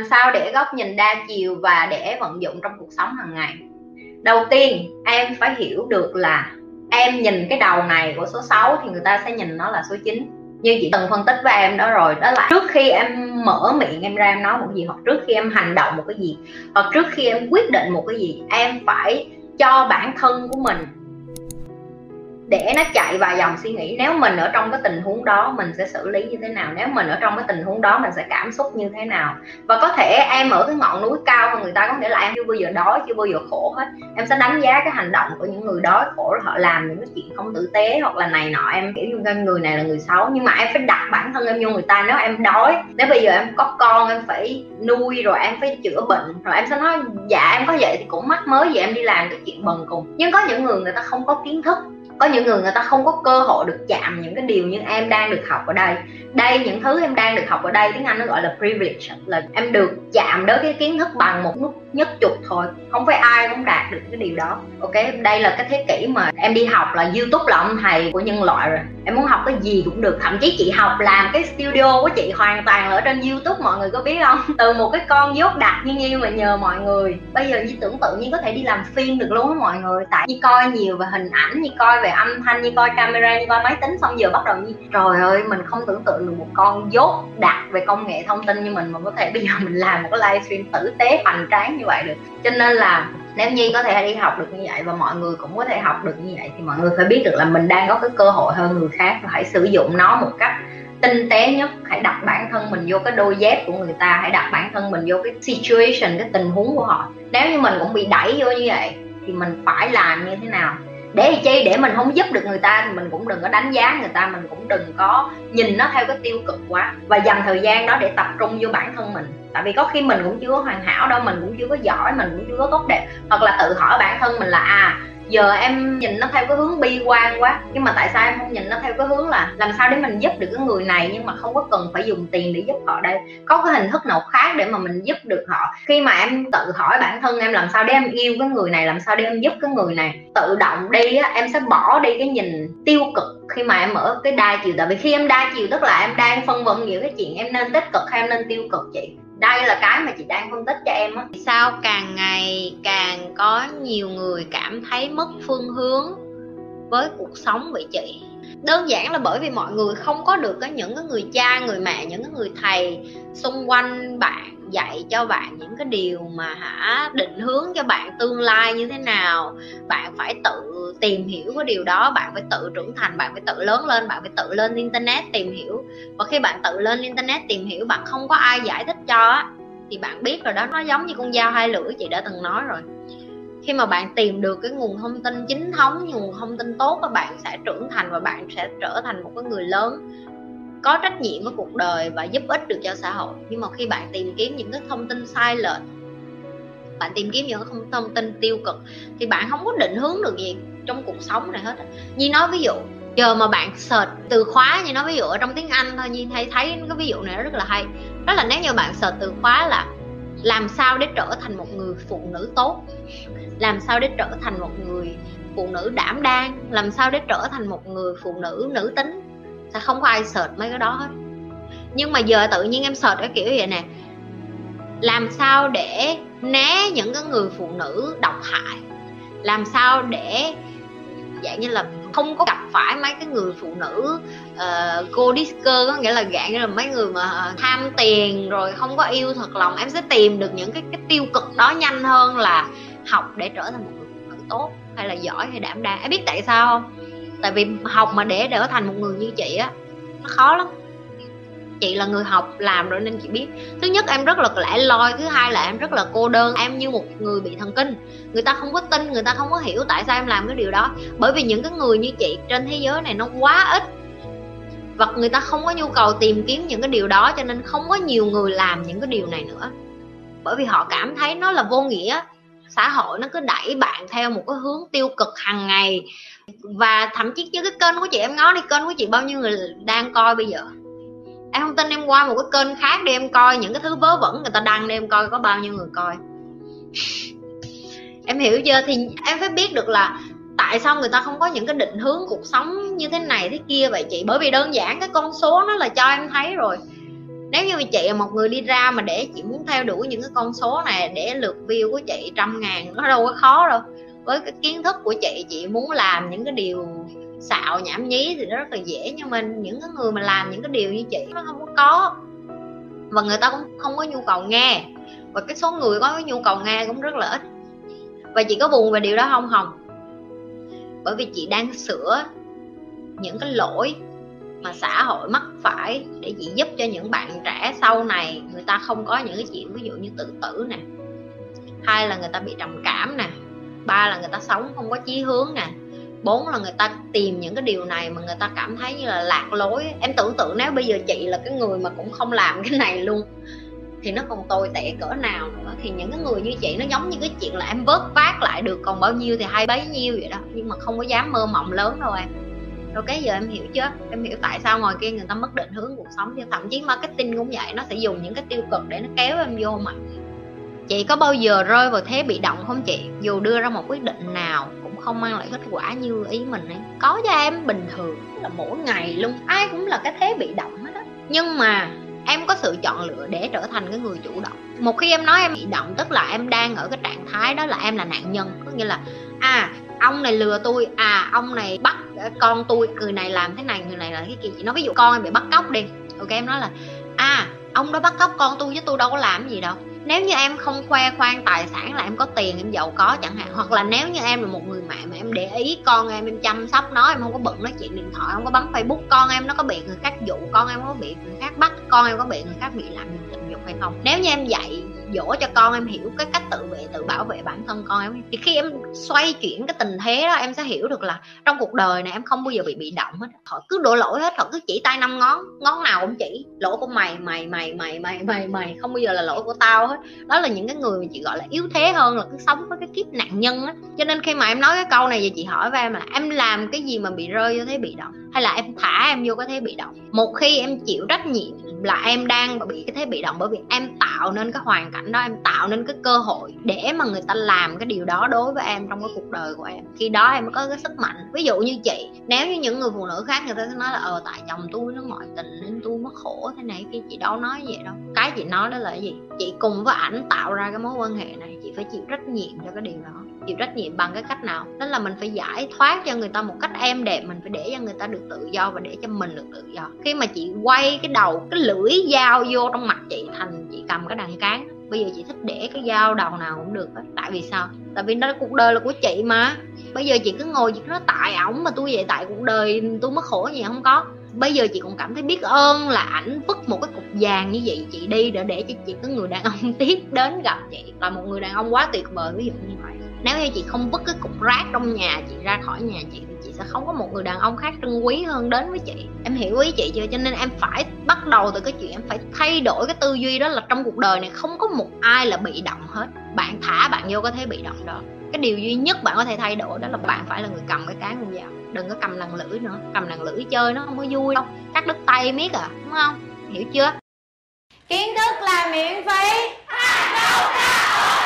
làm sao để góc nhìn đa chiều và để vận dụng trong cuộc sống hàng ngày? Đầu tiên, em phải hiểu được là em nhìn cái đầu này của số 6 thì người ta sẽ nhìn nó là số 9 như chị từng phân tích với em đó rồi, đó là trước khi em mở miệng em ra em nói một gì, hoặc trước khi em hành động một cái gì, hoặc trước khi em quyết định một cái gì, em phải cho bản thân của mình để nó chạy vào dòng suy nghĩ. Nếu mình ở trong cái tình huống đó, mình sẽ xử lý như thế nào? Nếu mình ở trong cái tình huống đó, mình sẽ cảm xúc như thế nào? Và có thể em ở cái ngọn núi cao hơn người ta, có nghĩa là em chưa bao giờ đói, chưa bao giờ khổ hết. Em sẽ đánh giá cái hành động của những người đói khổ, họ làm những cái chuyện không tử tế hoặc là này nọ. Em kiểu như người này là người xấu, nhưng mà em phải đặt bản thân em vô người ta. Nếu em đói, nếu bây giờ em có con, em phải nuôi rồi em phải chữa bệnh, rồi em sẽ nói dạ em có vậy thì cũng mắc mới, vậy em đi làm cái chuyện bần cùng. Nhưng có những người người ta không có kiến thức có những người người ta không có cơ hội được chạm những cái điều như em đang được học ở đây. Đây, những thứ em đang được học ở đây, tiếng anh nó gọi là privilege, là em được chạm đến cái kiến thức bằng một nút nhất chục thôi, không phải ai cũng đạt được cái điều đó. Ok, đây là cái thế kỷ mà em đi học là youtube là ông thầy của nhân loại rồi. Em muốn học cái gì cũng được, thậm chí chị học làm cái studio của chị hoàn toàn là ở trên youtube, mọi người có biết không? Từ một cái con dốt đặc như như mà nhờ mọi người. Bây giờ như tưởng tượng như có thể đi làm phim được luôn á mọi người. Tại như coi nhiều về hình ảnh như coi về âm thanh như coi camera như coi máy tính, xong giờ bắt đầu như trời ơi, mình không tưởng tượng được một con dốt đặc về công nghệ thông tin như mình mà có thể bây giờ mình làm một cái livestream tử tế hoành tráng như vậy được. Cho nên là nếu như có thể đi học được như vậy và mọi người cũng có thể học được như vậy thì mọi người phải biết được là mình đang có cái cơ hội hơn người khác và hãy sử dụng nó một cách tinh tế nhất. Hãy đặt bản thân mình vô cái đôi dép của người ta, hãy đặt bản thân mình vô cái situation, cái tình huống của họ. Nếu như mình cũng bị đẩy vô như vậy thì mình phải làm như thế nào? Để chi? Để mình không giúp được người ta thì mình cũng đừng có đánh giá người ta, mình cũng đừng có nhìn nó theo cái tiêu cực quá. Và dành thời gian đó để tập trung vô bản thân mình tại vì có khi mình cũng chưa có hoàn hảo đâu, mình cũng chưa có giỏi, mình cũng chưa có tốt đẹp. Hoặc là tự hỏi bản thân mình là à giờ em nhìn nó theo cái hướng bi quan quá, nhưng mà tại sao em không nhìn nó theo cái hướng là làm sao để mình giúp được cái người này nhưng mà không có cần phải dùng tiền để giúp họ đây? Có cái hình thức nào khác để mà mình giúp được họ? Khi mà em tự hỏi bản thân em làm sao để em yêu cái người này, làm sao để em giúp cái người này, tự động đi á, em sẽ bỏ đi cái nhìn tiêu cực khi mà em ở cái đa chiều. Tại vì khi em đa chiều, tức là em đang phân vân nhiều cái chuyện em nên tích cực hay em nên tiêu cực chị? Đây là cái mà chị đang phân tích cho em á. Sao càng ngày càng có nhiều người cảm thấy mất phương hướng với cuộc sống vậy chị? Đơn giản là bởi vì mọi người không có được những cái người cha, người mẹ, những cái người thầy xung quanh bạn dạy cho bạn những cái điều mà hả, định hướng cho bạn tương lai như thế nào. Bạn phải tự tìm hiểu cái điều đó, bạn phải tự trưởng thành, bạn phải tự lớn lên, bạn phải tự lên internet tìm hiểu. Và khi bạn tự lên internet tìm hiểu, bạn không có ai giải thích cho thì bạn biết rồi đó, nó giống như con dao hai lưỡi chị đã từng nói rồi. Khi mà bạn tìm được cái nguồn thông tin chính thống, nguồn thông tin tốt các bạn sẽ trưởng thành, và bạn sẽ trở thành một cái người lớn có trách nhiệm với cuộc đời và giúp ích được cho xã hội. Nhưng mà khi bạn tìm kiếm những cái thông tin sai lệch bạn tìm kiếm những thông, thông tin tiêu cực thì bạn không có định hướng được gì trong cuộc sống này hết như nói ví dụ giờ mà bạn search từ khóa như nói ví dụ ở trong tiếng anh thôi như thấy thấy cái ví dụ này rất là hay. Đó là nếu như bạn search từ khóa là làm sao để trở thành một người phụ nữ tốt? Làm sao để trở thành một người phụ nữ đảm đang? Làm sao để trở thành một người phụ nữ nữ tính? Sẽ không có ai search mấy cái đó hết? Nhưng mà giờ tự nhiên em search cái kiểu vậy nè. Làm sao để né những cái người phụ nữ độc hại? Làm sao để dạng như là không có gặp phải mấy cái người phụ nữ uh, cô disco có nghĩa là dạng như là mấy người mà tham tiền rồi không có yêu thật lòng em sẽ tìm được những cái cái tiêu cực đó nhanh hơn là học để trở thành một người phụ nữ tốt hay là giỏi hay đảm đang. Em biết tại sao không? Tại vì học mà để trở thành một người như chị á, nó khó lắm. Chị là người học, làm rồi nên chị biết. Thứ nhất em rất là lẻ loi, thứ hai là em rất là cô đơn. Em như một người bị thần kinh. Người ta không có tin, người ta không có hiểu tại sao em làm cái điều đó. Bởi vì những cái người như chị trên thế giới này nó quá ít. Và người ta không có nhu cầu tìm kiếm những cái điều đó, cho nên không có nhiều người làm những cái điều này nữa. Bởi vì họ cảm thấy nó là vô nghĩa. Xã hội nó cứ đẩy bạn theo một cái hướng tiêu cực hàng ngày và thậm chí chứ cái kênh của chị em ngó đi, kênh của chị bao nhiêu người đang coi bây giờ? Em không tin em qua một cái kênh khác để em coi, những cái thứ vớ vẩn người ta đăng để em coi có bao nhiêu người coi. Em hiểu chưa? Thì em phải biết được là tại sao người ta không có những cái định hướng cuộc sống như thế này, thế kia vậy chị? Bởi vì đơn giản cái con số nó là cho em thấy rồi. Nếu như chị là một người đi ra mà để chị muốn theo đuổi những cái con số này, để lượt view của chị trăm ngàn, nó đâu có khó đâu với cái kiến thức của chị chị muốn làm những cái điều xạo nhảm nhí thì nó rất là dễ. Nhưng mà những cái người mà làm những cái điều như chị nó không có có. Và người ta cũng không có nhu cầu nghe. Và cái số người có cái nhu cầu nghe cũng rất là ít. Và chị có buồn về điều đó không, hồng? Bởi vì chị đang sửa những cái lỗi mà xã hội mắc phải để chị giúp cho những bạn trẻ sau này người ta không có những cái chuyện ví dụ như tự tử nè, hay là người ta bị trầm cảm nè ba là người ta sống không có chí hướng nè. Bốn là người ta tìm những cái điều này mà người ta cảm thấy như là lạc lối. Em tưởng tượng nếu bây giờ chị là cái người mà cũng không làm cái này luôn, thì nó còn tồi tệ cỡ nào nữa. Thì những cái người như chị nó giống như cái chuyện là em vớt vát lại được còn bao nhiêu thì hay bấy nhiêu vậy đó. Nhưng mà không có dám mơ mộng lớn đâu em. Rồi cái giờ em hiểu chưa em hiểu tại sao ngoài kia người ta mất định hướng cuộc sống. Chứ thậm chí marketing cũng vậy. Nó sẽ dùng những cái tiêu cực để nó kéo em vô mà chị có bao giờ rơi vào thế bị động không chị? Dù đưa ra một quyết định nào cũng không mang lại kết quả như ý mình ấy. Có cho em bình thường, là mỗi ngày luôn, ai cũng là cái thế bị động hết á. Nhưng mà em có sự chọn lựa để trở thành cái người chủ động. Một khi em nói em bị động, tức là em đang ở cái trạng thái đó là em là nạn nhân. Có nghĩa là à ông này lừa tôi à ông này bắt con tôi, người này làm thế này, người này là cái gì chị nói ví dụ con em bị bắt cóc đi. Ok, em nói là à ông đó bắt cóc con tôi chứ tôi đâu có làm gì đâu nếu như em không khoe khoang tài sản là em có tiền, em giàu có chẳng hạn, hoặc là nếu như em là một người mẹ mà em để ý con em em chăm sóc nó, em không có bận nói chuyện điện thoại, không có bấm facebook, con em nó có bị người khác dụ, con em có bị người khác bắt, con em có bị người khác bị làm tình dục hay không. Nếu như em dạy, dỗ cho con em hiểu cái cách tự vệ, tự bảo vệ bản thân con em, thì khi em xoay chuyển cái tình thế đó, em sẽ hiểu được là trong cuộc đời này em không bao giờ bị bị động hết. Họ cứ đổ lỗi hết họ cứ chỉ tay năm ngón ngón nào cũng chỉ. Lỗi của mày mày mày mày mày mày mày, không bao giờ là lỗi của tao hết đó là những cái người mà chị, gọi là, yếu thế hơn là cứ sống với cái kiếp nạn nhân á. Cho nên khi mà em nói cái câu này thì chị hỏi với em là, em làm cái gì mà bị rơi vô thế bị động? Hay là em thả em vô cái thế bị động? Một khi em chịu trách nhiệm là em đang bị cái thế bị động bởi vì em tạo nên cái hoàn cảnh đó, em tạo nên cái cơ hội để mà người ta làm cái điều đó đối với em trong cái cuộc đời của em. Khi đó em mới có cái sức mạnh. Ví dụ như chị, nếu như những người phụ nữ khác người ta sẽ nói là ờ tại chồng tôi nó ngoại tình nên tôi mất khổ thế này khi chị đâu nói vậy đâu. Cái chị nói đó là gì? Chị cùng với ảnh tạo ra cái mối quan hệ này, chị phải chịu trách nhiệm cho cái điều đó chịu trách nhiệm bằng cái cách nào. Đó là mình phải giải thoát cho người ta một cách êm đẹp mình phải để cho người ta được tự do và để cho mình được tự do. Khi mà chị quay cái đầu, cái lưỡi dao vô trong mặt chị, thành chị cầm cái đàn cán bây giờ chị thích để cái dao đầu nào cũng được đó. tại vì sao? Tại vì đó cuộc đời là của chị mà. Bây giờ chị cứ ngồi, chị cứ nói, tại ổng mà tôi vậy, tại cuộc đời tôi mất khổ gì không có. Bây giờ chị cũng cảm thấy biết ơn là ảnh vứt một cái cục vàng như vậy chị đi để để cho chị có người đàn ông tiếp đến gặp chị. Là một người đàn ông quá tuyệt vời, ví dụ như vậy nếu như chị không vứt cái cục rác trong nhà chị ra khỏi nhà chị thì chị sẽ không có một người đàn ông khác trân quý hơn đến với chị. Em hiểu ý chị chưa? Cho nên em phải bắt đầu từ cái chuyện em phải thay đổi cái tư duy đó là trong cuộc đời này không có một ai là bị động hết. Bạn thả bạn vô có thể bị động đó. Cái điều duy nhất bạn có thể thay đổi đó là bạn phải là người cầm cái cán con dao. Đừng có cầm lằn lưỡi nữa. Cầm lằn lưỡi chơi nó không có vui đâu. Cắt đứt tay miết à đúng không? Hiểu chưa? Kiến thức là miễn phí. đâu